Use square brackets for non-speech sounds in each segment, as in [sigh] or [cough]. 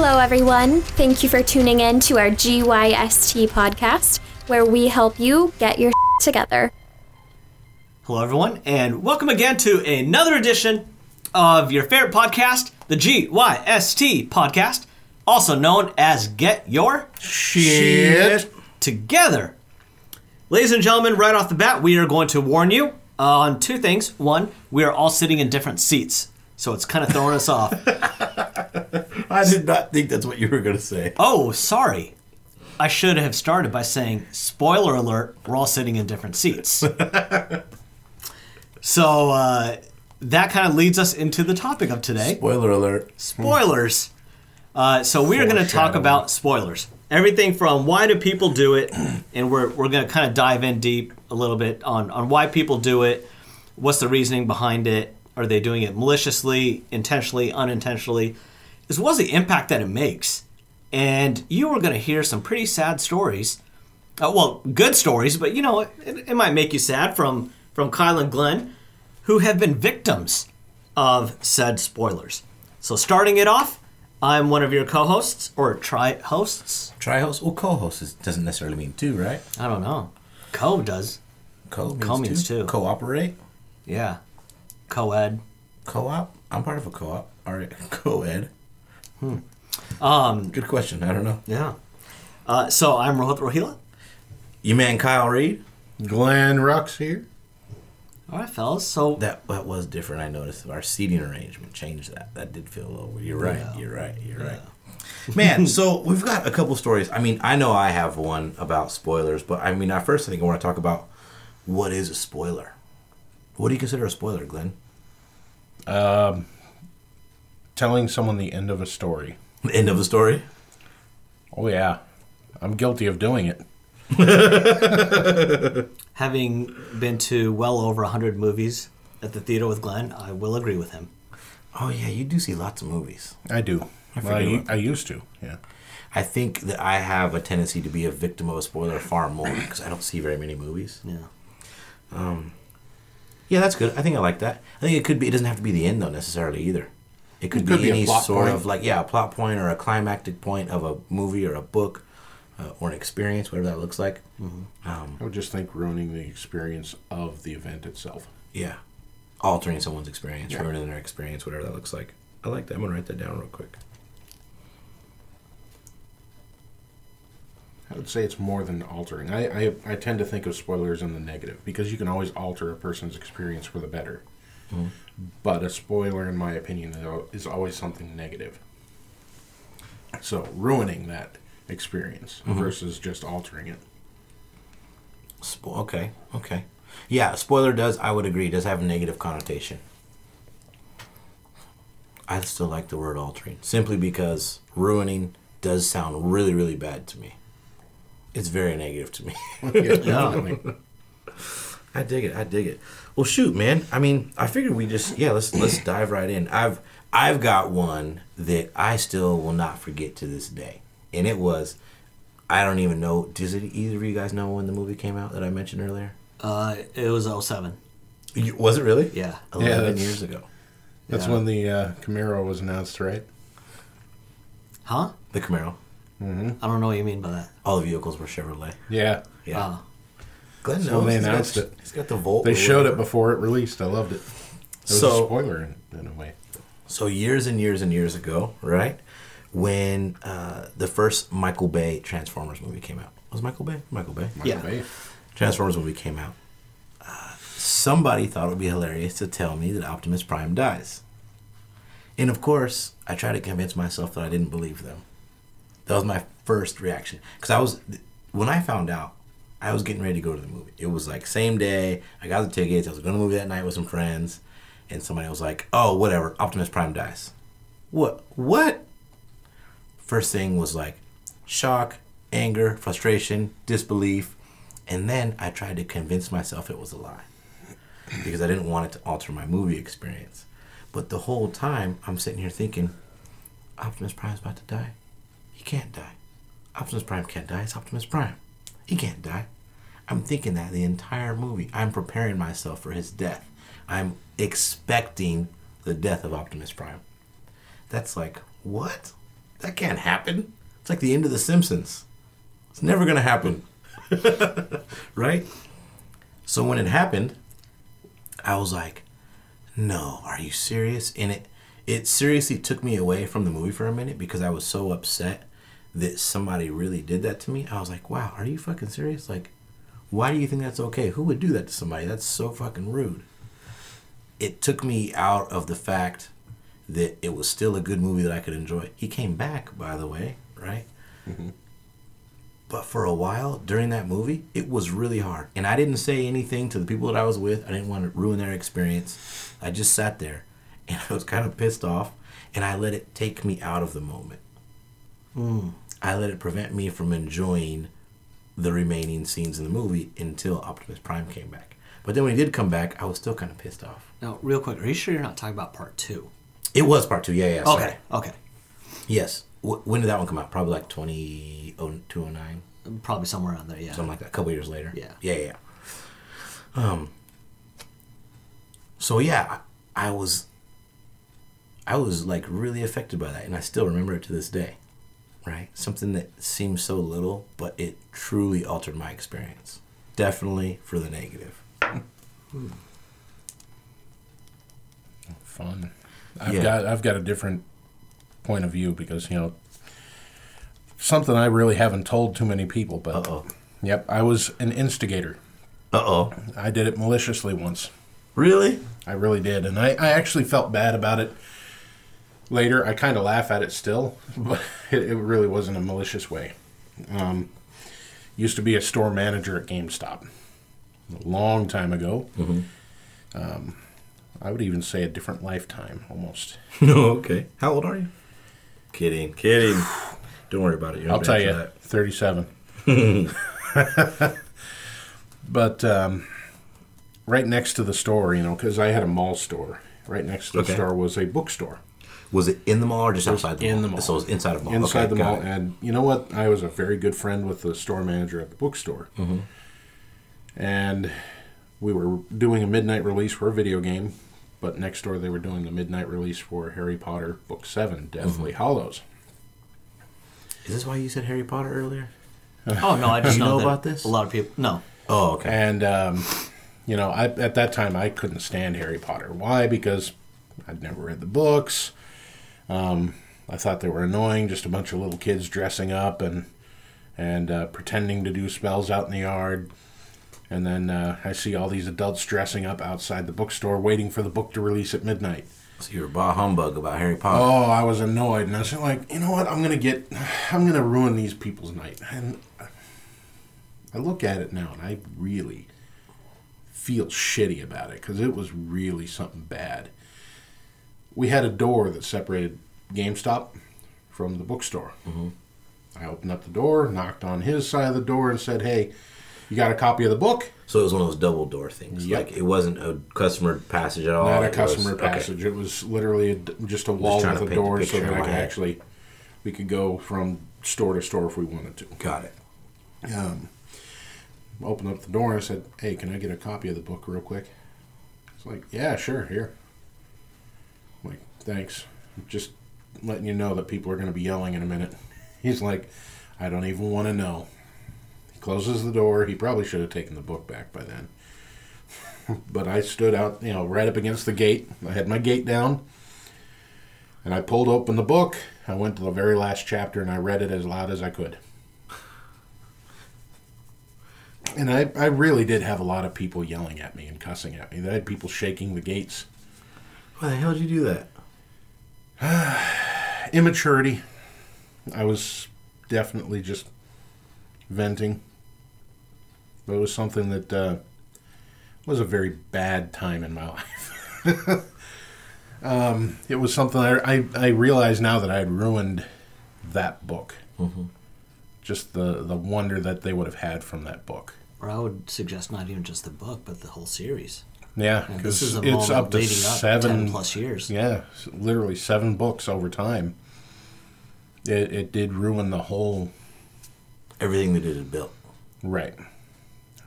Hello, everyone. Thank you for tuning in to our GYST podcast, where we help you get your [laughs] together. Hello, everyone, and welcome again to another edition of your favorite podcast, the GYST podcast, also known as Get Your Shit. Together. Ladies and gentlemen, right off the bat, we are going to warn you on two things. One, we are all sitting in different seats, so it's kind of throwing us off. [laughs] I did not think that's what you were going to say. Oh, sorry. I should have started by saying, spoiler alert, we're all sitting in different seats. [laughs] so uh, that kind of leads us into the topic of today Spoiler alert. spoilers. Uh, so we are going to talk about spoilers. Everything from why do people do it, and we're, we're going to kind of dive in deep a little bit on, on why people do it, what's the reasoning behind it, are they doing it maliciously, intentionally, unintentionally, as well as the impact that it makes. And you are going to hear some pretty sad stories. Uh, well, good stories, but you know, it, it might make you sad from, from Kyle and Glenn, who have been victims of said spoilers. So, starting it off, I'm one of your co hosts, or tri hosts. Try host. Well, co-host is, doesn't necessarily mean two, right? I don't know. Co does. Co means, Co means two. Cooperate. Yeah. Co ed. Co-op. I'm part of a co-op. All right. [laughs] Co-ed. Um, Good question. I don't know. yeah. Uh, so, I'm Rohit Rohila. You man, Kyle Reed. Glenn Rux here. All right, fellas. So, That that was different. I noticed our seating arrangement changed that. That did feel a little. weird. You're right. Yeah. You're right. You're right. Man, [laughs] so we've got a couple stories. I mean, I know I have one about spoilers, but I mean, I first I think I want to talk about what is a spoiler. What do you consider a spoiler, Glenn? Um, telling someone the end of a story. The end of the story. Oh, yeah. I'm guilty of doing it. [laughs] having been to well over 100 movies at the theater with Glenn, I will agree with him. Oh yeah, you do see lots of movies. I do. I Well, I, forget u- what- I used to, yeah. I think that I have a tendency to be a victim of a spoiler far more because I don't see very many movies. Yeah. Um, Yeah, that's good. I think I like that. I think it could be. It doesn't have to be the end though necessarily either. It could, It could be, be any sort point. of like yeah, a plot point or a climactic point of a movie or a book uh, or an experience, whatever that looks like. Um, I would just think ruining the experience of the event itself. yeah, altering someone's experience, Yeah. ruining their experience, whatever that looks like. I like that. I'm gonna write that down real quick. Would say it's more than altering. I, I, I tend to think of spoilers in the negative because you can always alter a person's experience for the better. Mm-hmm. But a spoiler, in my opinion, is always something negative. So ruining that experience mm-hmm. versus just altering it. Spo- okay, okay. Yeah, spoiler does, I would agree, does have a negative connotation. I still like the word altering, simply because ruining does sound really, really bad to me. It's very negative to me. Yeah, [laughs] definitely. I dig it. I dig it. Well, shoot, man. I mean, I figured we just yeah. Let's let's [clears throat] dive right in. I've I've got one that I still will not forget to this day, and it was. I don't even know. Does it either of you guys know when the movie came out that I mentioned earlier? Uh, it was 07. You- Was it really? Yeah. Eleven that's- years ago. That's Yeah. when the uh, Camaro was announced, right? Huh? The Camaro. I don't know what you mean by that. All the vehicles were Chevrolet. Yeah. Yeah. Oh. Glenn So knows. they He's got- announced it. He's got the Volt. They showed it before it released. I loved it. It was So- a spoiler in, in a way. So years and years and years ago, right? When uh, the first Michael Bay Transformers movie came out. Was Michael Bay? Michael Bay. Michael Yeah. Bay. Transformers movie came out. Uh, somebody thought it would be hilarious to tell me that Optimus Prime dies. And of course, I tried to convince myself that I didn't believe them. That was my first reaction. Because I was, when I found out, I was getting ready to go to the movie. It was like same day. I got the tickets. I was going to the movie that night with some friends. And somebody was like, oh, whatever. Optimus Prime dies. What? What? First thing was like shock, anger, frustration, disbelief. And then I tried to convince myself it was a lie because I didn't want it to alter my movie experience. But the whole time, I'm sitting here thinking, Optimus Prime's about to die. Can't die. Optimus Prime can't die. It's Optimus Prime. He can't die. I'm thinking that the entire movie. I'm preparing myself for his death. I'm expecting the death of Optimus Prime. That's like, what? that can't happen. It's like the end of The Simpsons. It's never gonna happen, [laughs] right? So when it happened, I was like, "No, are you serious?" And it it seriously took me away from the movie for a minute because I was so upset that somebody really did that to me. I was like, "Wow, are you fucking serious? Like, why do you think that's okay? Who would do that to somebody? That's so fucking rude." It took me out of the fact that it was still a good movie that I could enjoy. He came back, by the way, right? Mm-hmm. But for a while during that movie, it was really hard. And I didn't say anything to the people that I was with. I didn't want to ruin their experience. I just sat there and [laughs] I was kind of pissed off and I let it take me out of the moment. I let it prevent me from enjoying the remaining scenes in the movie until Optimus Prime came back. But then when he did come back, I was still kind of pissed off. Now, real quick, are you sure you're not talking about part two? It was part two. Yeah, yeah. sorry. Okay, okay. Yes. W- when did that one come out? Probably like oh, 2009, Probably somewhere around there, yeah. something like that. A couple years later. Yeah. Yeah, yeah. yeah. Um. So yeah, I, I was. I was like really affected by that, and I still remember it to this day. Right, something that seems so little, but it truly altered my experience. Definitely for the negative. Fun. I've Yeah. got I've got a different point of view because you know something I really haven't told too many people. But Uh oh. yep, I was an instigator. Uh oh. I did it maliciously once. Really? I really did, and I, I actually felt bad about it. Later, I kind of laugh at it still, [laughs] but it, it really wasn't a malicious way. Um, used to be a store manager at GameStop a long time ago. Um, I would even say a different lifetime almost. [laughs] No. okay. How old are you? Kidding. Kidding. [sighs] Don't worry about it. I'll tell you, that. 37. [laughs] but um, right next to the store, you know, because I had a mall store. Right next to the Okay. store was a bookstore. Was it in the mall or just outside the mall? in mall? the mall. So it was inside of the mall. Inside Okay, the mall. it. And you know what? I was a very good friend with the store manager at the bookstore. Mm-hmm. And we were doing a midnight release for a video game, but next door they were doing the midnight release for Harry Potter Book 7, Deathly Mm-hmm. Hollows. Is this why you said Harry Potter earlier? [laughs] Oh, no, I just know, know that about this? A lot of people. No. Oh, okay. And, um, you know, I, at that time I couldn't stand Harry Potter. Why? Because I'd never read the books. Um, I thought they were annoying, just a bunch of little kids dressing up and and uh, pretending to do spells out in the yard. And then uh, I see all these adults dressing up outside the bookstore, waiting for the book to release at midnight. So you were bah humbug about Harry Potter. Oh, I was annoyed, and I was like, you know what? I'm gonna get, I'm gonna ruin these people's night. And I look at it now, and I really feel shitty about it because it was really something bad. We had a door that separated GameStop from the bookstore. I opened up the door, knocked on his side of the door, and said, "Hey, you got a copy of the book?" So it was one of those double door things. Yep. Like it wasn't a customer passage at all. Not a It was- customer okay. passage. It was literally a just a wall to with a door, so that I could head. actually, we could go from store to store if we wanted to. Got it. um, opened up the door and I said, "Hey, can I get a copy of the book real quick?" It's like, "Yeah, sure, here." I'm like, "Thanks. Just letting you know that people are going to be yelling in a minute." [laughs] He's like, "I don't even want to know." He closes the door. He probably should have taken the book back by then. [laughs] but I stood out, you know, right up against the gate. I had my gate down. And I pulled open the book. I went to the very last chapter and I read it as loud as I could. And I, I really did have a lot of people yelling at me and cussing at me. I had people shaking the gates. Why the hell did you do that? [sighs] Immaturity. I was definitely just venting. But it was something that uh, was a very bad time in my [laughs] life. um, it was something I, I, I realize now that I had ruined that book. Just the, the wonder that they would have had from that book. Or I would suggest not even just the book, but the whole series. Yeah, because this is it's up to up seven 10 plus years. Yeah, literally seven books over time. It, it did ruin the whole Everything that it had built. right.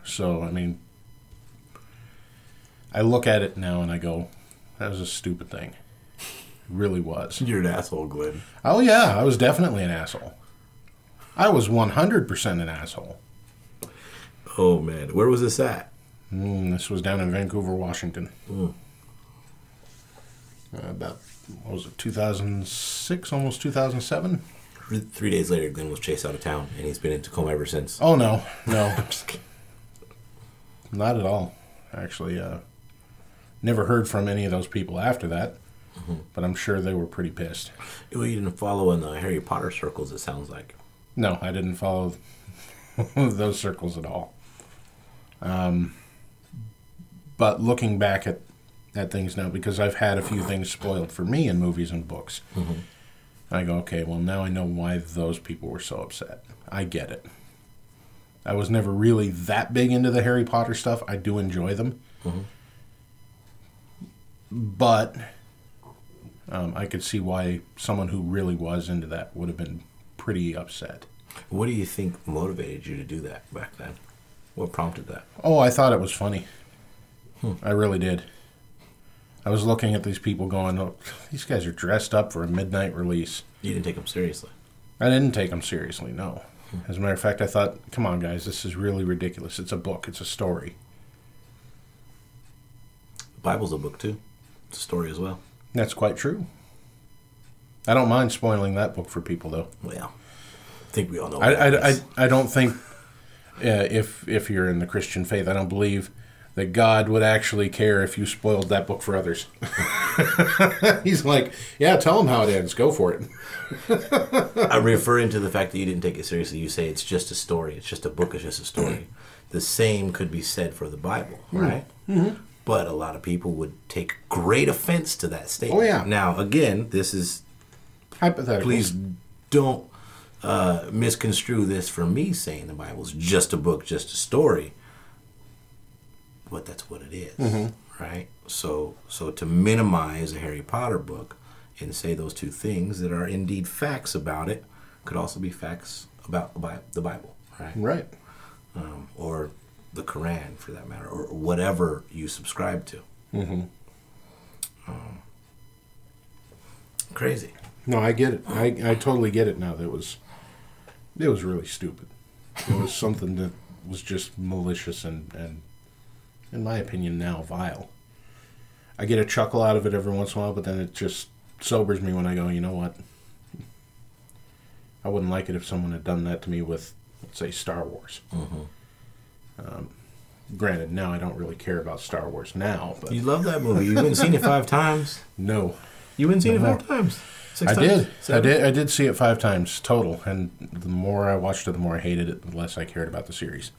So I mean, I look at it now and I go, "That was a stupid thing." really was. [laughs] You're an asshole, Glenn. Oh yeah, I was definitely an asshole. I was 100% an asshole. Oh man, where was this at? Mm, this was down in Vancouver, Washington. Mm. Uh, about what was it, 2006, almost 2007? Three- Three days later, Glenn was chased out of town, and he's been in Tacoma ever since. Oh no, no, [laughs] not at all. Actually, uh, never heard from any of those people after that. But I'm sure they were pretty pissed. Well, you didn't follow in the Harry Potter circles. It sounds like. No, I didn't follow [laughs] those circles at all. Um, but looking back at, at things now, because I've had a few things spoiled for me in movies and books, I go, okay, well, now I know why those people were so upset. I get it. I was never really that big into the Harry Potter stuff. I do enjoy them. But um, I could see why someone who really was into that would have been pretty upset. What do you think motivated you to do that back then? What prompted that? Oh, I thought it was funny. I really did. I was looking at these people going, oh, these guys are dressed up for a midnight release. You didn't take them seriously. I didn't take them seriously, no. As a matter of fact, I thought, come on, guys, this is really ridiculous. It's a book, it's a story. The Bible's a book too. It's a story as well. That's quite true. I don't mind spoiling that book for people, though. Well, I think we all know. I, I, I. I don't think, uh, if if you're in the Christian faith, I don't believe that God would actually care if you spoiled that book for others. [laughs] He's like, yeah, tell them how it ends. Go for it. [laughs] I'm referring to the fact that you didn't take it seriously. You say it's just a story. It's just a book. It's just a story. the same could be said for the Bible, right? Mm-hmm. But a lot of people would take great offense to that statement. Oh, yeah. Now, again, this is Hypothetical. please don't uh, misconstrue this for me saying the Bible's just a book, just a story. But that's what it is, right? So, so to minimize a Harry Potter book and say those two things that are indeed facts about it could also be facts about the Bible, right? Right. Um, or the Quran, for that matter, or whatever you subscribe to. Mm-hmm. Crazy. No, I get it. I, I totally get it now. That was, it was really stupid. It was something that was just malicious and, and, in my opinion, now vile. I get a chuckle out of it every once in a while, but then it just sobers me when I go, you know what? I wouldn't like it if someone had done that to me with, let's say, Star Wars. Um, granted, now I don't really care about Star Wars now, but You love that movie. You've been seen it five [laughs] times. no. You've been seen No it five times. Six I times? did. I did. I did see it five times total, and the more I watched it, the more I hated it, the less I cared about the series.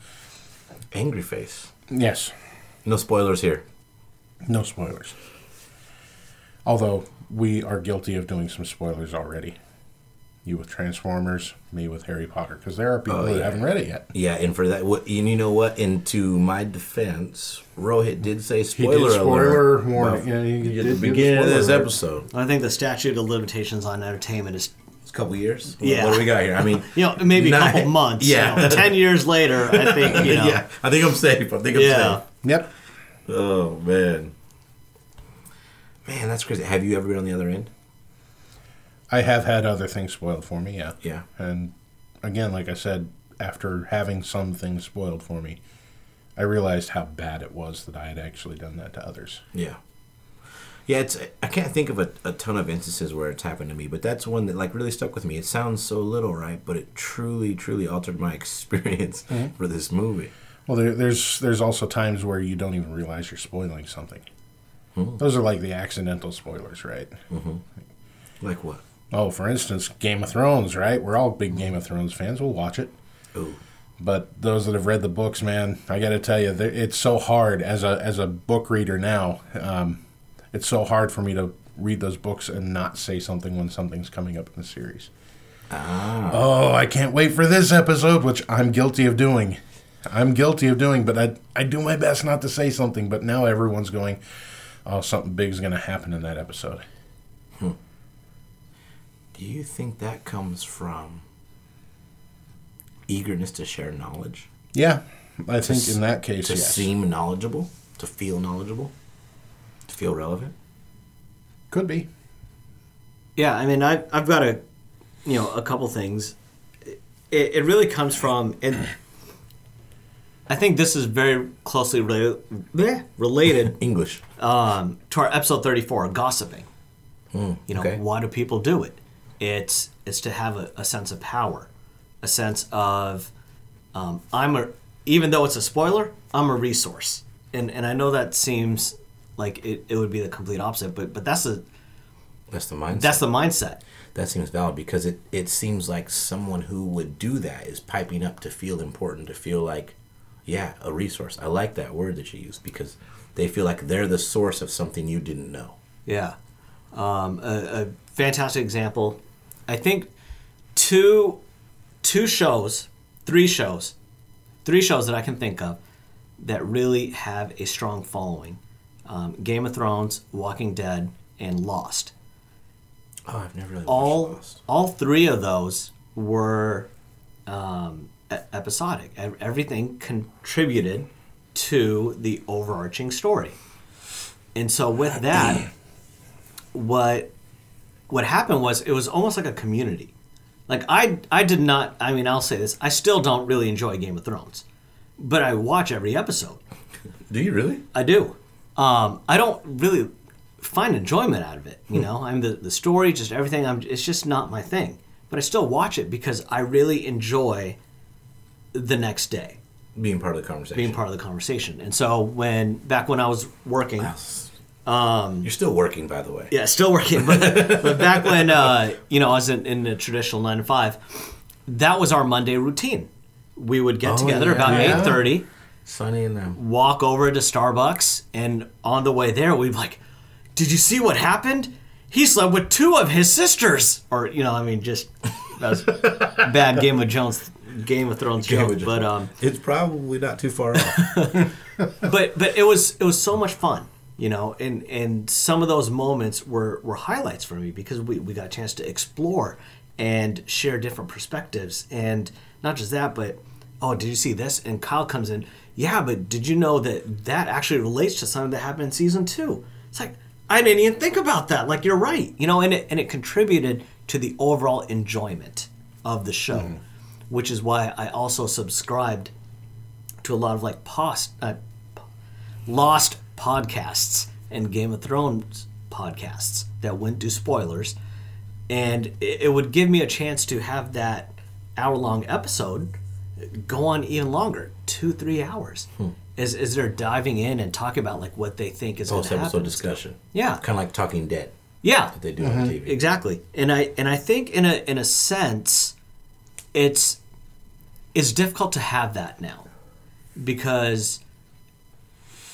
Angry Face. Yes, No spoilers here. no spoilers. Although we are guilty of doing some spoilers already. You with Transformers, me with Harry Potter, because there are people Oh, that haven't read it yet. Yeah, and for that, what, and you know what? And to my defense, Rohit did say He spoiler did spoiler alert. warning. Well, Yeah, he at did the beginning of this alert. episode. I think the statute of limitations on entertainment is, It's a couple years. Yeah. What do we got here? I mean, [laughs] you know, maybe a couple months. yeah. you know, ten years later, I think [laughs] you know. yeah, I think I'm safe. I think I'm Yeah. safe. Yep. Oh man, man, that's crazy. Have you ever been on the other end? I have had other things spoiled for me, yeah. Yeah. And again, like I said, after having some things spoiled for me, I realized how bad it was that I had actually done that to others. Yeah. Yeah, it's I can't think of a, a ton of instances where it's happened to me, but that's one that like really stuck with me. It sounds so little, right? But it truly, truly altered my [laughs] experience mm-hmm. for this movie. Well, there, there's there's also times where you don't even realize you're spoiling something. Hmm. Those are like the accidental spoilers, right? Like what? Oh, for instance, Game of Thrones, right? We're all big Game of Thrones fans. We'll watch it. Oh, But those that have read the books, man, I got to tell you, it's so hard as a as a book reader now. Um, it's so hard for me to read those books and not say something when something's coming up in the series. ah, Oh, I can't wait for this episode, which I'm guilty of doing. I'm guilty of doing, but I I do my best not to say something. But now everyone's going, oh, something big's going to happen in that episode. Hmm. do you think that comes from eagerness to share knowledge, Yeah, I think s- in that case, to yes. seem knowledgeable, to feel knowledgeable, to feel relevant? Could be. Yeah, I mean, I, I've got a, you know, a couple things. It, it really comes from, and I think this is very closely re- bleh, related [laughs] English. um, to our episode 34, gossiping. you know, okay. why do people do it? It's it's to have a, a sense of power, a sense of um, I'm a even though it's a spoiler, I'm a resource, and and I know that seems like it, it would be the complete opposite, but but that's the That's the mindset. that's the mindset. that seems valid because it, it seems like someone who would do that is piping up to feel important, to feel like, yeah, a resource. I like that word that you used because they feel like they're the source of something you didn't know. Yeah. Um, a, a fantastic example. I think two two shows, three shows, three shows that I can think of that really have a strong following: um, Game of Thrones, Walking Dead, and Lost. Oh, I've never really All all three of those were um, episodic. Everything contributed to the overarching story. And so with that, what what happened was it was almost like a community. Like I I did not I mean I'll say this, I still don't really enjoy Game of Thrones. But I watch every episode. [laughs] Do you really? I do. Um, I don't really find enjoyment out of it. You know, I'm the, the story, just everything. I'm. It's just not my thing. But I still watch it because I really enjoy the next day Being part of the conversation. being part of the conversation. And so when back when I was working, You're still working, by the way. yeah, still working, but, but back when uh, you know I was in, in the traditional nine to five, that was our Monday routine. We would get Oh, together yeah. about Yeah. eight thirty. Sunny and them. walk over to Starbucks, and on the way there, we'd be like, "Did you see what happened? He slept with two of his sisters." Or you know, I mean, just that was bad Game of Jones, Game of Thrones joke. But um, it's probably not too far off. [laughs] but but it was it was so much fun, you know, and and some of those moments were were highlights for me because we we got a chance to explore and share different perspectives, and not just that, but oh, did you see this? And Kyle comes in, yeah, but did you know that that actually relates to something that happened in season two? It's like I didn't even think about that. Like you're right, you know, and it and it contributed to the overall enjoyment of the show, which is why I also subscribed to a lot of like post, uh, lost podcasts and Game of Thrones podcasts that wouldn't do spoilers, and it, it would give me a chance to have that hour long episode go on even longer, two three hours. As, as they're diving in and talking about like what they think is going Post to happen. episode discussion. Yeah. Kind of like Talking Dead Yeah, that they do on TV. exactly and i and i think in a in a sense it's it's difficult to have that now because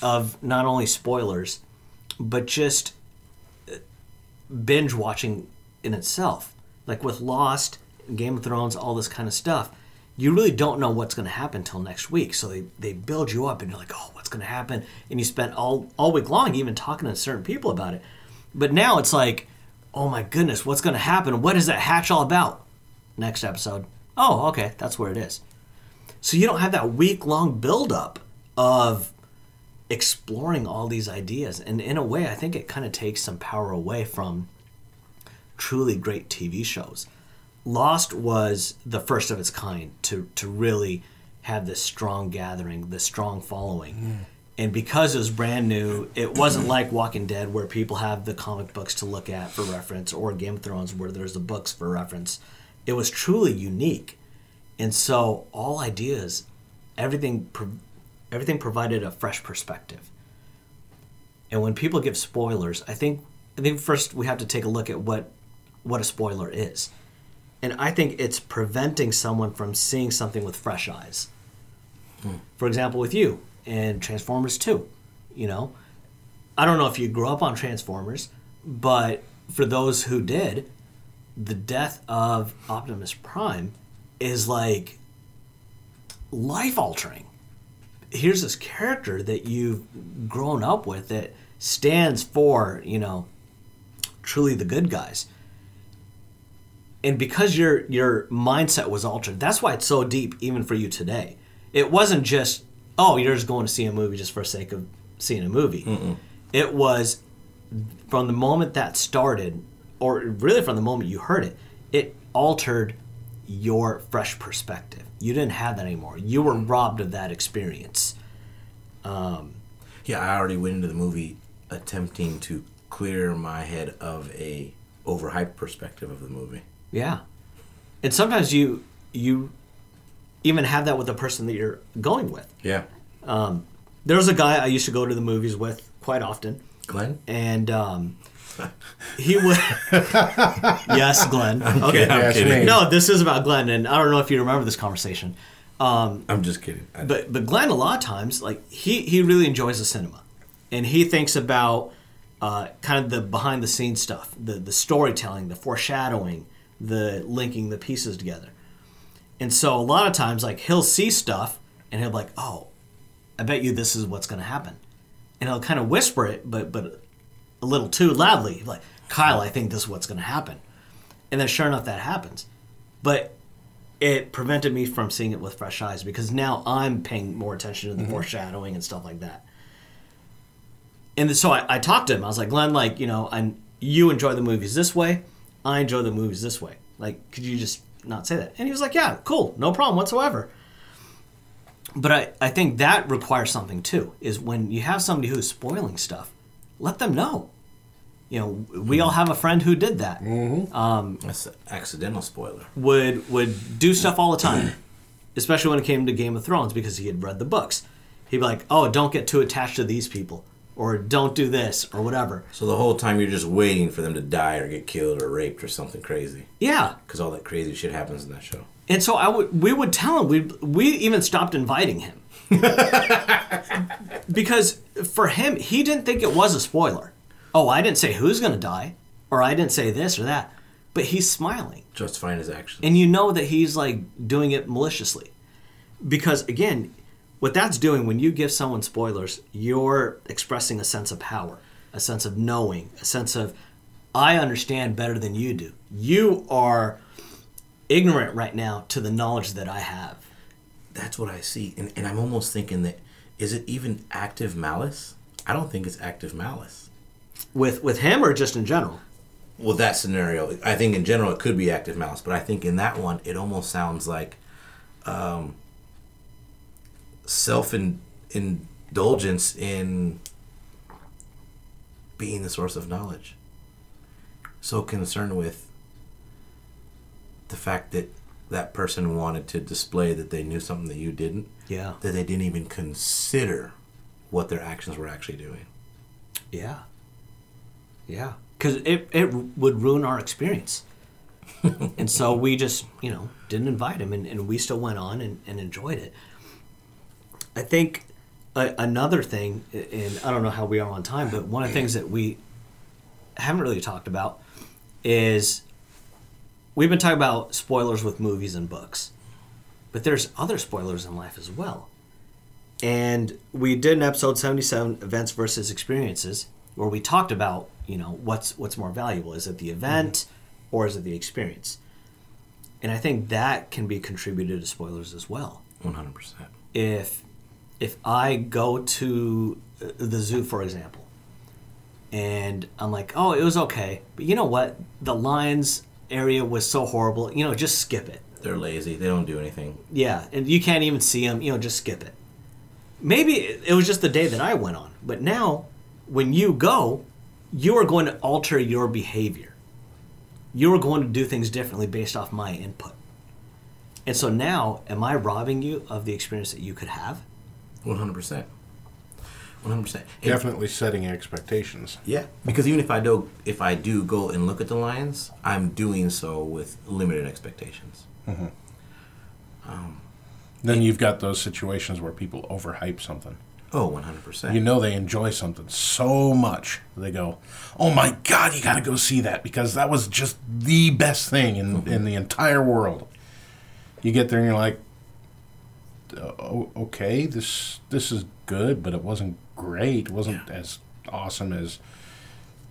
of not only spoilers but just uh, binge watching in itself like with lost game of thrones all this kind of stuff you really don't know what's going to happen until next week so they, they build you up and you're like oh what's going to happen and you spend all all week long even talking to certain people about it but now it's like, oh my goodness, what's going to happen? What is that hatch all about? Next episode. Oh, okay, that's where it is. So you don't have that week long buildup of exploring all these ideas. And in a way, I think it kind of takes some power away from truly great TV shows. Lost was the first of its kind to, to really have this strong gathering, this strong following. And because it was brand new, it wasn't [clears throat] like Walking Dead where people have the comic books to look at for reference or Game of Thrones where there's the books for reference. It was truly unique. And so all ideas, everything everything provided a fresh perspective. And when people give spoilers, I think I think first we have to take a look at what what a spoiler is. And I think it's preventing someone from seeing something with fresh eyes. For example, with you and Transformers 2, you know, I don't know if you grew up on Transformers, but for those who did, the death of Optimus Prime is like life altering. Here's this character that you've grown up with that stands for, you know, truly the good guys. And because your your mindset was altered, that's why it's so deep even for you today. It wasn't just, oh, you're just going to see a movie just for the sake of seeing a movie. It was from the moment that started, or really from the moment you heard it, it altered your fresh perspective. You didn't have that anymore. You were mm-hmm. robbed of that experience. Um, yeah, I already went into the movie attempting to clear my head of a overhyped perspective of the movie. Yeah. And sometimes you you even have that with the person that you're going with. Yeah. Um, There's a guy I used to go to the movies with quite often, Glenn? and um, he would. [laughs] yes, Glenn. Okay. I'm kidding. No, this is about Glenn, and I don't know if you remember this conversation. I'm just kidding. I- But but Glenn, a lot of times, like he he really enjoys the cinema, and he thinks about uh, kind of the behind the scenes stuff, the the storytelling, the foreshadowing, the linking the pieces together. And so a lot of times, like he'll see stuff, and he'll be like, "Oh, I bet you this is what's going to happen," and he'll kind of whisper it, but but a little too loudly, like, "Kyle, I think this is what's going to happen," and then sure enough, that happens. But it prevented me from seeing it with fresh eyes because now I'm paying more attention to the mm-hmm. foreshadowing and stuff like that. And so I, I talked to him. I was like, Glenn, like, you know, I, you enjoy the movies this way. I enjoy the movies this way. Like, could you just not say that? And he was like, yeah, cool. No problem whatsoever. But I, I think that requires something too, is when you have somebody who's spoiling stuff, let them know. You know, we all have a friend who did that mm-hmm. um, That's an accidental spoiler. would would do stuff all the time, especially when it came to Game of Thrones because he had read the books. He'd be like, "Oh, don't get too attached to these people," or "Don't do this," or whatever. So the whole time you're just waiting for them to die or get killed or raped or something crazy. Yeah, Because all that crazy shit happens in that show. and so I would we would tell him we we even stopped inviting him [laughs] because for him he didn't think it was a spoiler. Oh, I didn't say who's gonna die, or I didn't say this or that, but he's smiling. Justifying his actions. and you know that he's like doing it maliciously because again what that's doing when you give someone spoilers you're expressing a sense of power a sense of knowing a sense of i understand better than you do you are ignorant right now to the knowledge that i have That's what I see. And, and I'm almost thinking that is it even active malice? I don't think it's active malice. with with him or just in general Well, that scenario, I think in general it could be active malice, but I think in that one it almost sounds like um, self in, indulgence in being the source of knowledge. So concerned with the fact that that person wanted to display that they knew something that you didn't, yeah. that they didn't even consider what their actions were actually doing. yeah. Yeah. Because it, it would ruin our experience. [laughs] And so we just you know didn't invite him and, and we still went on and, and enjoyed it. I think a, another thing and i don't know how we are on time but one of the things that we haven't really talked about is we've been talking about spoilers with movies and books but there's other spoilers in life as well. And we did an episode 77 events versus experiences where we talked about you know what's what's more valuable. Is it the event or is it the experience? And i think that can be contributed to spoilers as well. 100%. if if i go to uh, the zoo for example and i'm like oh it was okay. But you know what? The lions area was so horrible you know just skip it They're lazy. They don't do anything. yeah, and you can't even see them. You know, just skip it. Maybe it was just the day that I went on, but now when you go, you are going to alter your behavior. You are going to do things differently based off my input. And so now, am I robbing you of the experience that you could have? 100%. 100%. Definitely setting expectations. Yeah, because even if I do, if I do go and look at the lions, I'm doing so with limited expectations. Mm-hmm. Um, then you've got those situations where people overhype something. Oh, 100 percent. You know they enjoy something so much they go, "Oh my god, you got to go see that because that was just the best thing in mm-hmm. in the entire world." You get there and you're like, "Oh, okay, this this is good, but it wasn't great. It wasn't as awesome as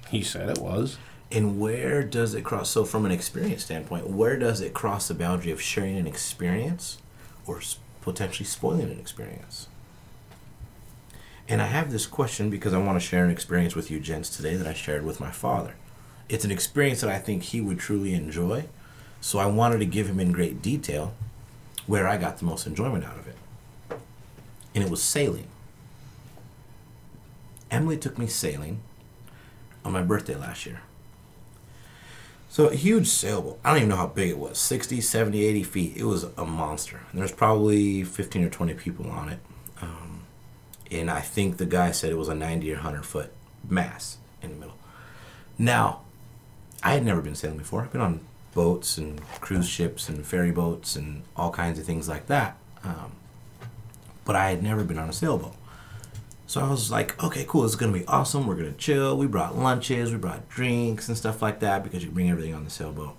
he said it was." And where does it cross? So, from an experience standpoint, where does it cross the boundary of sharing an experience or potentially spoiling an experience? And I have this question because I want to share an experience with you, gents, today that I shared with my father. it's an experience that I think he would truly enjoy. So I wanted to give him in great detail where I got the most enjoyment out of it. And it was sailing. Emily took me sailing on my birthday last year. So a huge sailboat. I don't even know how big it was 60, 70, 80 feet. It was a monster. And there's probably 15 or 20 people on it. Um, and I think the guy said it was a 90 or 100 foot mass in the middle. Now, I had never been sailing before. I've been on boats and cruise ships and ferry boats and all kinds of things like that. Um, but I had never been on a sailboat. So I was like, okay, cool, it's gonna be awesome. We're gonna chill. We brought lunches, we brought drinks and stuff like that because you bring everything on the sailboat.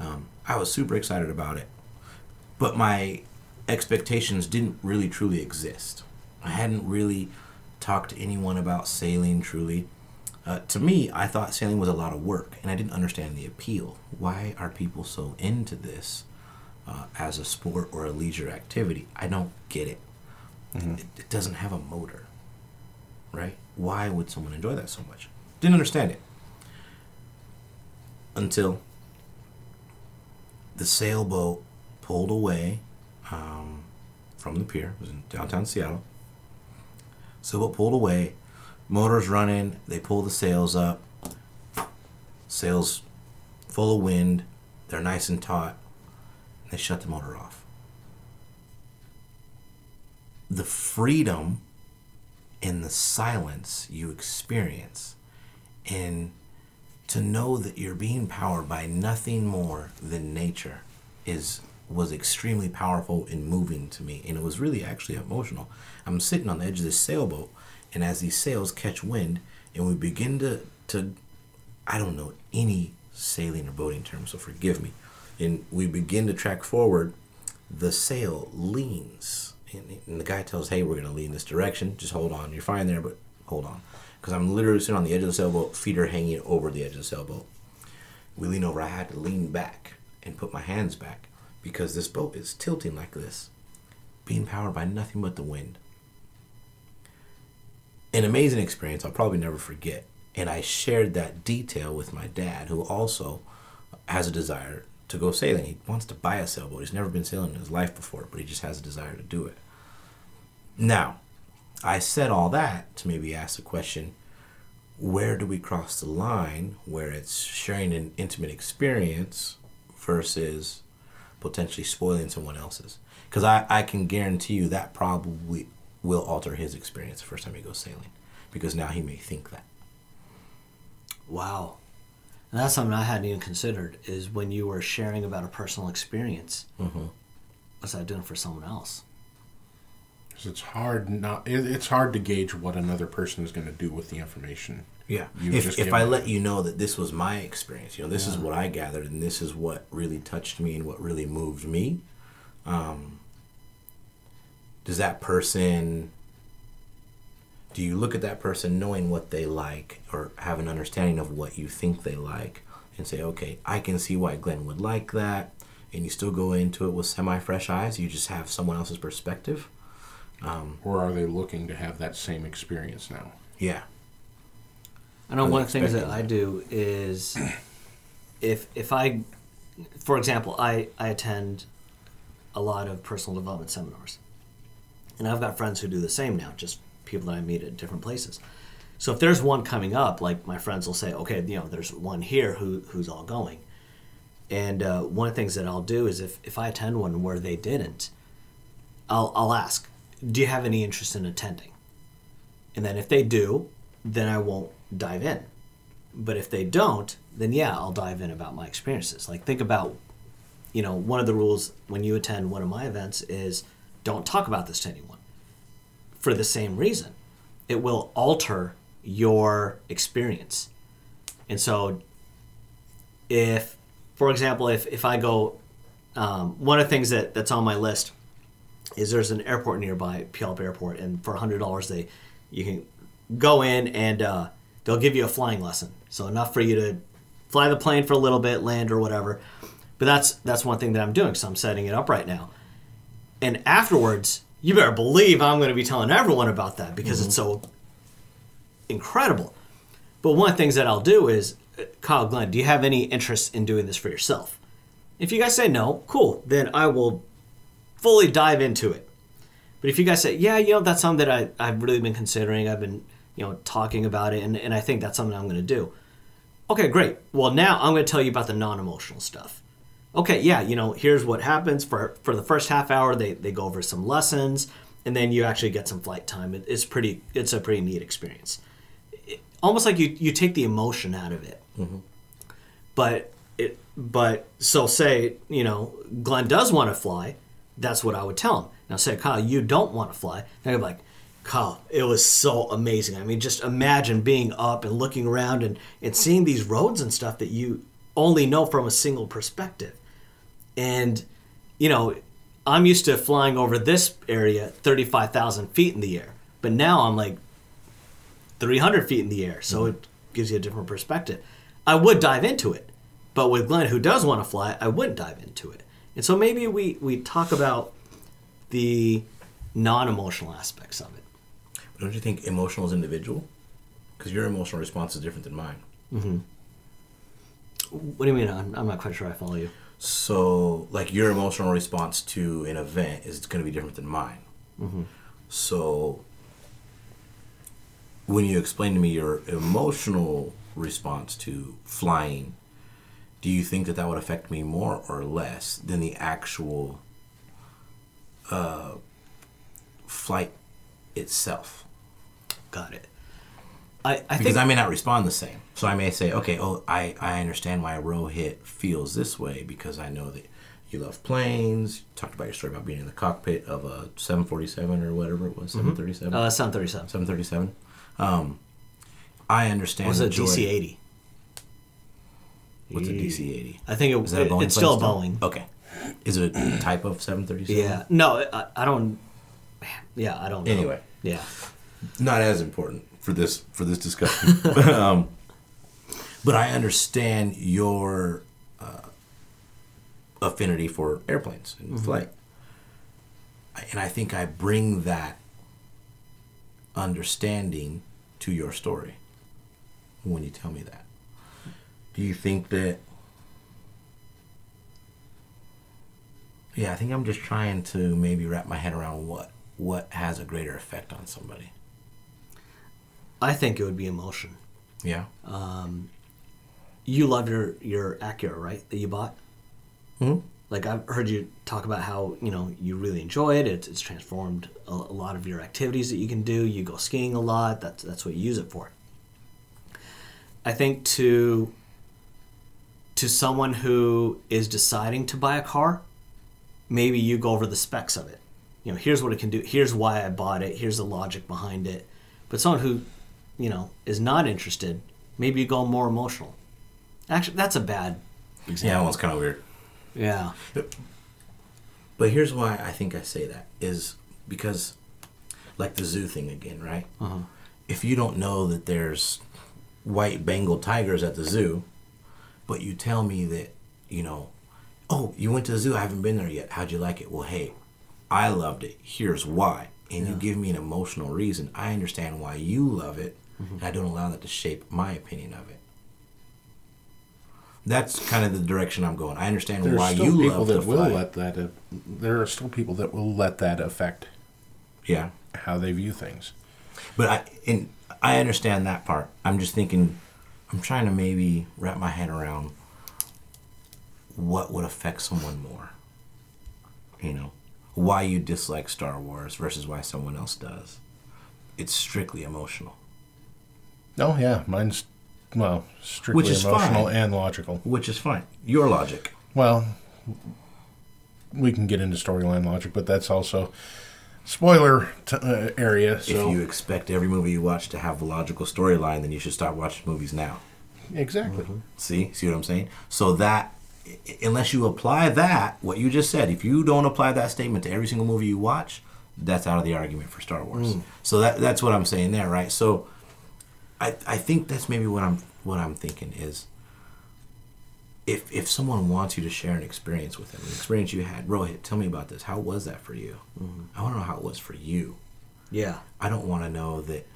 Um, I was super excited about it, but my expectations didn't really truly exist. I hadn't really talked to anyone about sailing truly. Uh, to me, I thought sailing was a lot of work, and I didn't understand the appeal. Why are people so into this uh, as a sport or a leisure activity? I don't get it. It, it doesn't have a motor, right? Why would someone enjoy that so much? Didn't understand it until the sailboat pulled away um, from the pier. It was in downtown Seattle. Sailboat pulled away, motors running. They pull the sails up. Sails full of wind. They're nice and taut. They shut the motor off. The freedom and the silence you experience, and to know that you're being powered by nothing more than nature, is was extremely powerful and moving to me, and it was really actually emotional. I'm sitting on the edge of this sailboat, and as these sails catch wind, and we begin to to, I don't know any sailing or boating terms, so forgive me, and we begin to track forward, the sail leans, and, and the guy tells, "Hey, we're gonna lean this direction. Just hold on. You're fine there, but hold on." Because I'm literally sitting on the edge of the sailboat, feet are hanging over the edge of the sailboat. We lean over. I had to lean back and put my hands back because this boat is tilting like this, being powered by nothing but the wind. An amazing experience I'll probably never forget. And I shared that detail with my dad, who also has a desire to go sailing. He wants to buy a sailboat. He's never been sailing in his life before, but he just has a desire to do it. Now, I said all that to maybe ask the question where do we cross the line where it's sharing an intimate experience versus potentially spoiling someone else's? Because I, I can guarantee you that probably will alter his experience the first time he goes sailing because now he may think that. Wow. And that's something I hadn't even considered is when you were sharing about a personal experience. Mm-hmm. What's that doing for someone else? 'Cause it's hard not. It, it's hard to gauge what another person is going to do with the information. Yeah. You've if if I them. let you know that this was my experience, you know, this is what I gathered and this is what really touched me and what really moved me, um, does that person do you look at that person knowing what they like or have an understanding of what you think they like and say, okay, I can see why Glenn would like that, and you still go into it with semi fresh eyes, you just have someone else's perspective? Um, or are they looking to have that same experience now? Yeah. I know one of the things that Unexpected. I do is if if I, for example, I I attend a lot of personal development seminars, and I've got friends who do the same now, just people that I meet at different places. So if there's one coming up, like my friends will say, okay, you know, there's one here who who's all going, and uh, one of the things that I'll do is if if I attend one where they didn't, I'll I'll ask, do you have any interest in attending? And then if they do, then I won't dive in. But if they don't, then yeah, I'll dive in about my experiences. Like think about, you know, one of the rules when you attend one of my events is don't talk about this to anyone. For the same reason, it will alter your experience. And so, if, for example, if if I go, um, one of the things that that's on my list is there's an airport nearby, Puyallup Airport, and for hundred dollars they you can go in and uh, they'll give you a flying lesson. So enough for you to fly the plane for a little bit, land or whatever. But that's that's one thing that I'm doing. So I'm setting it up right now. And afterwards, you better believe I'm going to be telling everyone about that because it's mm-hmm. so incredible. But one of the things that I'll do is uh, Kyle, Glenn, do you have any interest in doing this for yourself? If you guys say no, cool, then I will fully dive into it. But if you guys say, yeah, you know, that's something that I, I've really been considering, I've been, you know, talking about it, and, and I think that's something I'm going to do. Okay, great. Well, now I'm going to tell you about the non emotional stuff. Okay, yeah, you know, here's what happens for for the first half hour. They, they go over some lessons, and then you actually get some flight time. It, it's pretty. It's a pretty neat experience. It, almost like you you take the emotion out of it. Mm-hmm. But it but so say you know Glenn does want to fly. That's what I would tell him. Now say Kyle, you don't want to fly. Then I'd like, Kyle, it was so amazing. I mean, just imagine being up and looking around and, and seeing these roads and stuff that you only know from a single perspective. And, you know, I'm used to flying over this area 35,000 feet in the air. But now I'm like 300 feet in the air. So it gives you a different perspective. I would dive into it. But with Glenn, who does want to fly, I wouldn't dive into it. And so maybe we, we talk about the non emotional aspects of it. Don't you think emotional is individual? Because your emotional response is different than mine. Mm-hmm. What do you mean? I'm, I'm not quite sure I follow you. So, like your emotional response to an event is going to be different than mine. So, when you explain to me your emotional response to flying, do you think that that would affect me more or less than the actual uh, flight itself? Got it. I, I because think I may not respond the same. So I may say, okay, oh, I, I understand why a Rohit feels this way because I know that you love planes. You talked about your story about being in the cockpit of a 747 or whatever it was, 737. uh, Sound 37. 737. Um, I understand. What was it DC 80. What's a DC 80? I think it, Is that a it- Boeing it's still a Boeing. Okay. Is it a type of 737? Yeah. No, I, I don't. Yeah, I don't know. Anyway. Yeah. not as important for this for this discussion. but, [laughs] um, but I understand your uh, affinity for airplanes and flight, and I think I bring that understanding to your story when you tell me that. Do you think that? Yeah, I think I'm just trying to maybe wrap my head around what what has a greater effect on somebody. I think it would be emotion. Yeah. You love your, your Acura, right? That you bought? hmm Like, I've heard you talk about how, you know, you really enjoy it. It's, it's transformed a, a lot of your activities that you can do. You go skiing a lot. That's, that's what you use it for. I think to to someone who is deciding to buy a car, maybe you go over the specs of it. You know, here's what it can do. Here's why I bought it. Here's the logic behind it. But someone who, you know, is not interested, maybe you go more emotional. Actually, that's a bad Yeah, that example. one's kind of weird. Yeah. But here's why I think I say that is because, like the zoo thing again, right? Uh-huh. If you don't know that there's white Bengal tigers at the zoo, but you tell me that, you know, oh, you went to the zoo, I haven't been there yet. How'd you like it? Well, hey, I loved it. Here's why. And you give me an emotional reason. I understand why you love it, Mm-hmm. and I don't allow that to shape my opinion of it. That's kind of the direction I'm going. I understand There's why still you people love that will fly. let that. Uh, there are still people that will let that affect yeah. how they view things. But I and I understand that part. I'm just thinking I'm trying to maybe wrap my head around what would affect someone more. You know, why you dislike Star Wars versus why someone else does. It's strictly emotional, Oh yeah, mine's well strictly Which is emotional fine. and logical. which is fine. Your logic. Well, we can get into storyline logic, but that's also spoiler t- uh, area. So If you expect every movie you watch to have a logical storyline, then you should stop watching movies now. exactly. See, see what I'm saying? So that, unless you apply that, what you just said, if you don't apply that statement to every single movie you watch, that's out of the argument for Star Wars. So that that's what I'm saying there, right? So, I I think that's maybe what I'm what I'm thinking is. If if someone wants you to share an experience with them, an experience you had, Rohit, tell me about this. How was that for you? I want to know how it was for you. Yeah. I don't want to know that.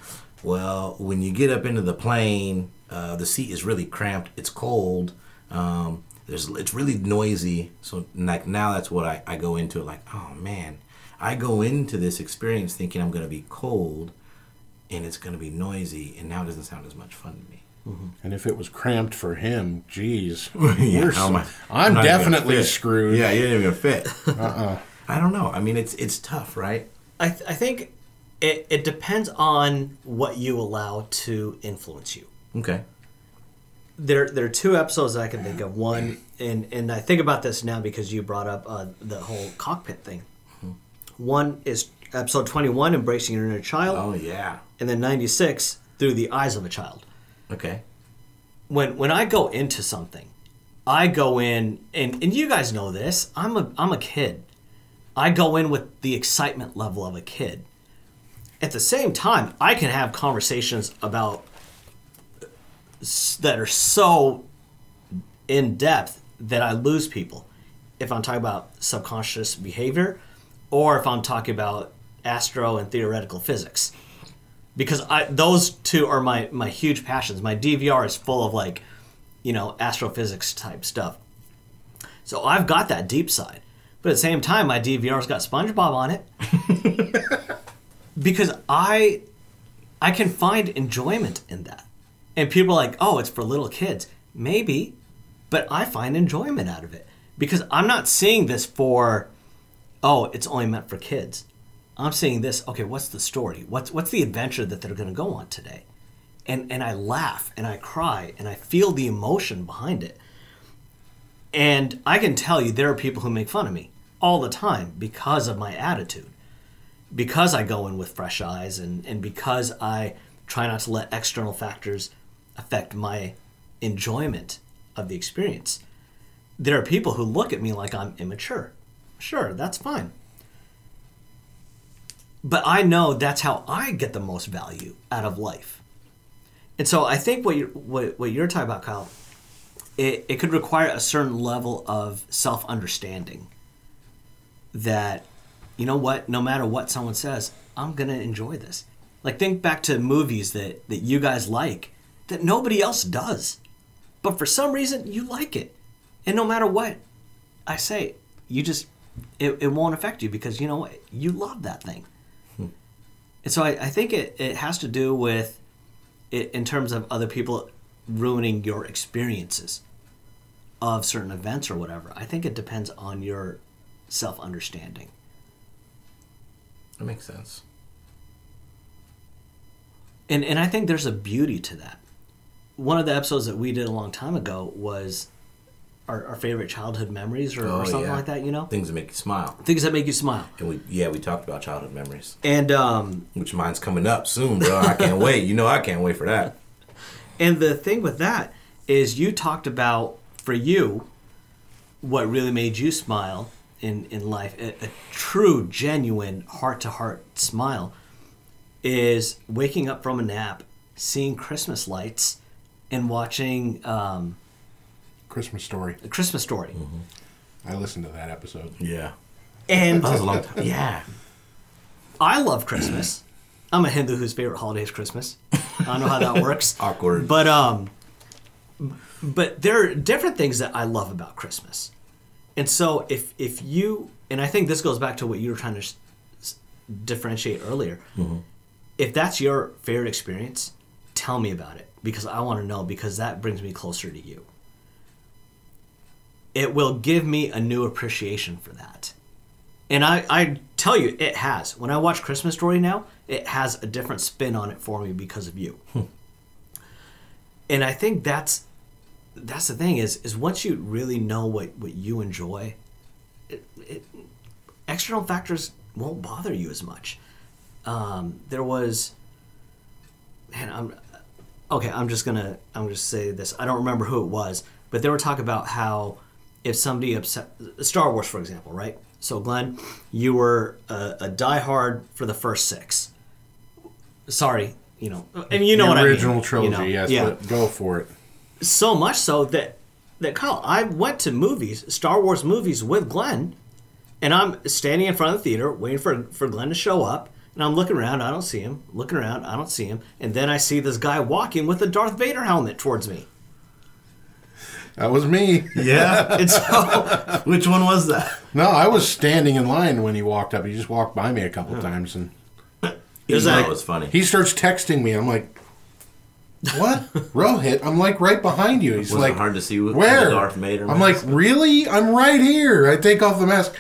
Well, when you get up into the plane uh, the seat is really cramped. It's cold. Um, there's it's really noisy. So like now that's what I, I go into it like oh man, I go into this experience thinking I'm gonna be cold, and it's gonna be noisy, and now it doesn't sound as much fun to me. And if it was cramped for him, geez, [laughs] Yeah, we're how so- am I- I'm, not even gonna definitely screwed. Yeah, you didn't even fit. uh-uh. [laughs] I don't know. I mean, it's it's tough, right? I, th- I think it, it depends on what you allow to influence you. Okay. There, there are two episodes that I can think of. One, and and I think about this now because you brought up uh, the whole cockpit thing. One is episode twenty-one, embracing your inner child, Oh yeah. and then ninety-six, through the eyes of a child. Okay. When when I go into something, I go in, and and you guys know this. I'm a I'm a kid. I go in with the excitement level of a kid. At the same time, I can have conversations about that are so in depth that I lose people. If I'm talking about subconscious behavior, or if I'm talking about astro and theoretical physics, because I those two are my my huge passions. My DVR is full of like, you know, astrophysics type stuff. So I've got that deep side, but at the same time, my DVR's got SpongeBob on it [laughs] because I I can find enjoyment in that. And people are like, "Oh, it's for little kids." Maybe, but I find enjoyment out of it because I'm not seeing this for oh, it's only meant for kids. I'm seeing this, okay, what's the story? What's what's the adventure that they're going to go on today? And and I laugh and I cry and I feel the emotion behind it. And I can tell you there are people who make fun of me all the time because of my attitude because I go in with fresh eyes and, and because I try not to let external factors affect my enjoyment of the experience, there are people who look at me like I'm immature. Sure, that's fine. But I know that's how I get the most value out of life. And so I think what you're, what, what you're talking about, Kyle, it, it could require a certain level of self understanding that you know what no matter what someone says i'm gonna enjoy this. Like think back to movies that that you guys like that nobody else does but for some reason you like it. And no matter what i say you just it, it won't affect you because you know what you love that thing and so I, I think it, it has to do with it in terms of other people ruining your experiences of certain events or whatever i think it depends on your self-understanding That makes sense. and and I think there's a beauty to that. One of the episodes that we did a long time ago was our, our favorite childhood memories or, or Oh, something yeah. like that. You know, Things that make you smile. things that make you smile. And we yeah, we talked about childhood memories. And um, Which mine's coming up soon, bro. I can't wait. You know I can't wait for that. [laughs] and the thing with that is you talked about for you what really made you smile in in life, a, a true, genuine, heart to heart smile, is waking up from a nap, seeing Christmas lights, and watching um, Christmas story. a Christmas Story. I listened to that episode. Yeah. And That was a long time. Yeah. I love Christmas. [clears throat] I'm a Hindu whose favorite holiday is Christmas. I don't know how that [laughs] works. Awkward. But um but there are different things that I love about Christmas. And so if if you and I think this goes back to what you were trying to s- s- differentiate earlier. If that's your favorite experience, tell me about it because I want to know because that brings me closer to you. It will give me a new appreciation for that. And I, I tell you, it has. When I watch Christmas Story now, it has a different spin on it for me because of you. and I think that's that's the thing is is once you really know what, what you enjoy, it, it, external factors won't bother you as much. Um, there was, man, I'm okay. I'm just gonna I'm just say this. I don't remember who it was, but they were talking about how if somebody upset Star Wars, for example, right? So Glenn, you were a, a diehard for the first six. Sorry, you know, uh, and you know the what original I mean. trilogy, you know? yes, yeah but go for it. so much so that that Kyle, I went to movies, Star Wars movies with Glenn, and I'm standing in front of the theater waiting for for Glenn to show up, And I'm looking around, I don't see him. Looking around, I don't see him. And then I see this guy walking with a Darth Vader helmet towards me. That was me. Yeah. [laughs] And so, Which one was that? No, I was standing in line when he walked up. He just walked by me a couple times, and It that- was funny. he starts texting me. I'm like, "What, [laughs] Rohit?" I'm like right behind you. He's Was like, it hard to see wh- where? the Darth Vader I'm like, mask? really? I'm right here. I take off the mask.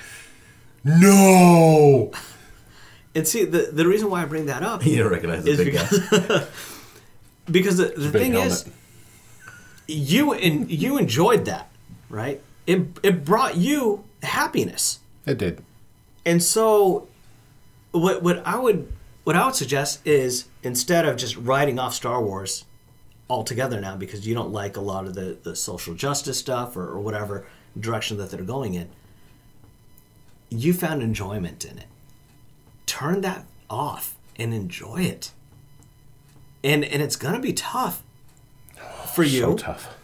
No. and see, the, the reason why I bring that up [laughs] You don't recognize the is big guy. because, because the, the Big thing helmet. You and you enjoyed that, right? It it brought you happiness, It did. and so what what I would what I would suggest is instead of just writing off Star Wars altogether now because you don't like a lot of the, the social justice stuff or, or whatever direction that they're going in, you found enjoyment in it. Turn that off and enjoy it. And and it's gonna be tough for you. So tough.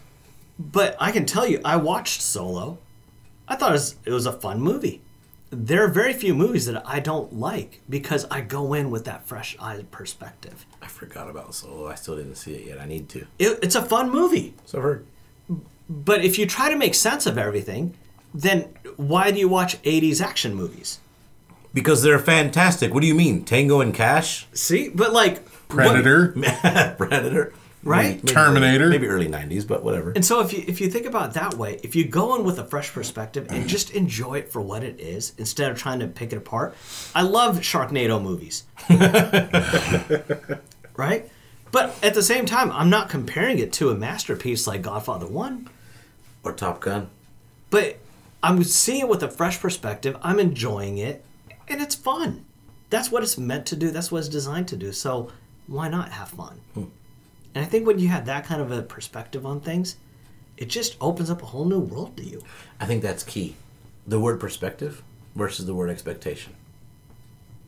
But I can tell you, I watched Solo. I thought it was, it was a fun movie. There are very few movies that I don't like because I go in with that fresh eye perspective. I forgot about Solo. I still didn't see it yet. I need to. It, it's a fun movie. So I've heard. But if you try to make sense of everything, then why do you watch 80s action movies? Because they're fantastic. What do you mean? Tango and Cash? See? But like. Predator. [laughs] [laughs] Predator? Right? Maybe- maybe Terminator. early- Maybe early 90s, but whatever. And so if you if you think about it that way, if you go in with a fresh perspective and just enjoy it for what it is instead of trying to pick it apart. I love Sharknado movies. [laughs] right? But at the same time, I'm not comparing it to a masterpiece like Godfather 1, Or Top Gun. but I'm seeing it with a fresh perspective. I'm enjoying it and it's fun. That's what it's meant to do. That's what it's designed to do. So why not have fun? Hmm. And I think when you have that kind of a perspective on things, it just opens up a whole new world to you. I think that's key. The word perspective versus the word expectation.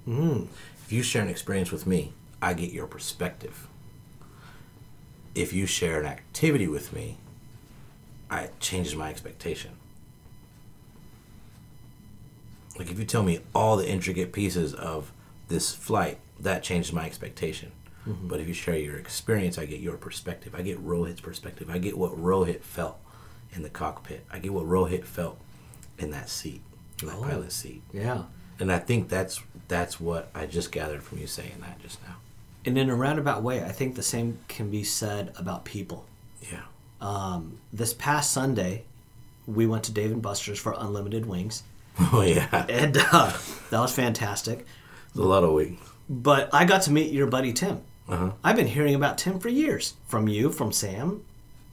Mm. If you share an experience with me, I get your perspective. If you share an activity with me, I it changes my expectation. Like if you tell me all the intricate pieces of this flight, that changes my expectation. But if you share your experience, I get your perspective. I get Rohit's perspective. I get what Rohit felt in the cockpit. I get what Rohit felt in that seat, in that pilot seat. Yeah. And I think that's that's what I just gathered from you saying that just now. And in a roundabout way, I think the same can be said about people. Yeah. Um, this past Sunday, we went to Dave and Buster's for unlimited wings, [laughs] Oh yeah. and uh, that was fantastic. It's a lot of wings. But I got to meet your buddy Tim. Uh-huh. I've been hearing about Tim for years from you, from Sam.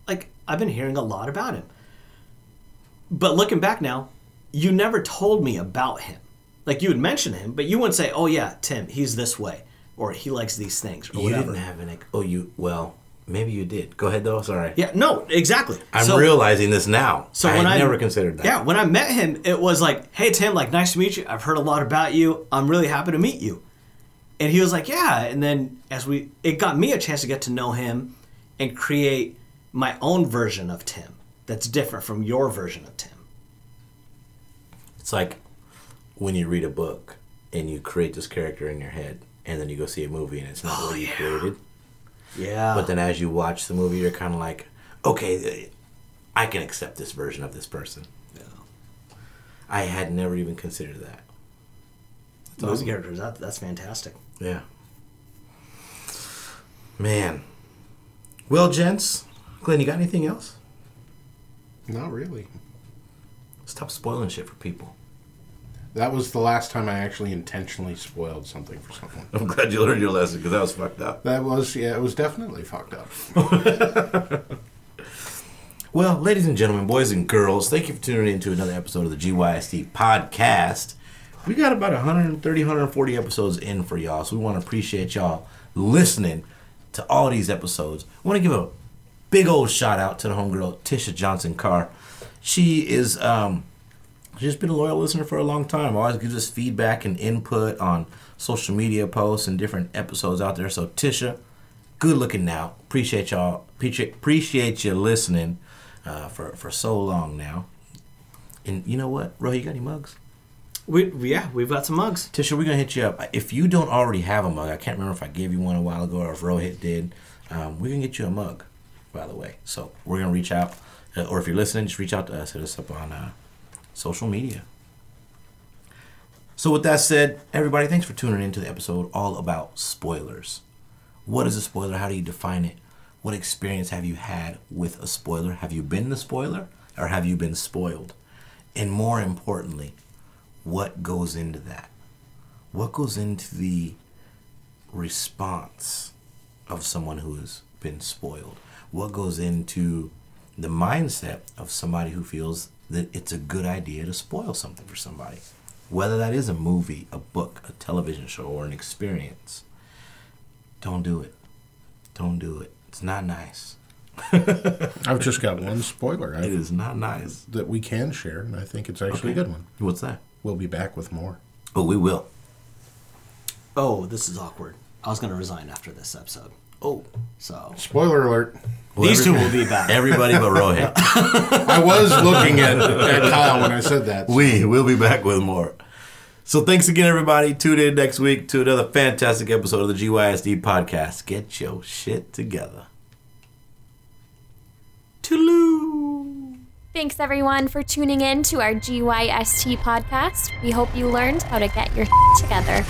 Like I've been hearing a lot about him. But looking back now, you never told me about him. Like you would mention him, but you wouldn't say, "Oh yeah, Tim, he's this way," or "He likes these things," or You whatever. didn't have an oh you well maybe you did. Go ahead though. Sorry. yeah, no, exactly. I'm So- realizing this now. So I when I never considered that. Yeah, when I met him, it was like, "Hey Tim, like nice to meet you. I've heard a lot about you. I'm really happy to meet you." And he was like, "Yeah." And then as we, it got me a chance to get to know him and create my own version of Tim that's different from your version of Tim. It's like when you read a book and you create this character in your head, and then you go see a movie and it's not Oh, what you created. Yeah. But then as you watch the movie, you're kind of like, okay, I can accept this version of this person. I had never even considered that. Movie characters, that, that's fantastic. Yeah. Man. Well, gents, Glenn, you got anything else? Not really. Stop spoiling shit for people. That was the last time I actually intentionally spoiled something for someone. [laughs] I'm glad you learned your lesson because that was fucked up. That was yeah, it was definitely fucked up. [laughs] Well, ladies and gentlemen, boys and girls, thank you for tuning in to another episode of the GYST podcast. We got about 130, 140 episodes in for y'all, so we want to appreciate y'all listening to all these episodes. I want to give a big old shout out to the homegirl Tisha Johnson Carr. She is um, she's been a loyal listener for a long time. Always gives us feedback and input on social media posts and different episodes out there. So Tisha, good looking now. Appreciate y'all. Appreciate you listening uh, for for so long now. And you know what, Ro, you got any mugs? We yeah, we've got some mugs. Tisha, we're gonna hit you up. If you don't already have a mug, I can't remember if I gave you one a while ago or if Rohit did. Um, we can get you a mug, by the way. So we're gonna reach out, uh, or if you're listening, just reach out to us. Hit us up on uh, social media. So with that said, everybody, thanks for tuning in to the episode all about spoilers. What is a spoiler? How do you define it? What experience have you had with a spoiler? Have you been the spoiler, or have you been spoiled? And more importantly, what goes into that? What goes into the response of someone who has been spoiled? What goes into the mindset of somebody who feels that it's a good idea to spoil something for somebody? Whether that is a movie, a book, a television show, or an experience. Don't do it. Don't do it. It's not nice. [laughs] I've just got one spoiler It I, is not nice. that we can share, and I think it's actually a good one. What's that? We'll be back with more. Oh, we will. Oh, this is awkward. I was gonna resign after this episode. Oh. So Spoiler alert. these two will be back. [laughs] Everybody but Rohit. [laughs] I was looking at, at Kyle when I said that. We will be back with more. So thanks again, everybody. Tune in next week to another fantastic episode of the GYST podcast. Get your shit together. Toodaloo. Thanks everyone for tuning in to our GYST podcast. We hope you learned how to get your [laughs] together.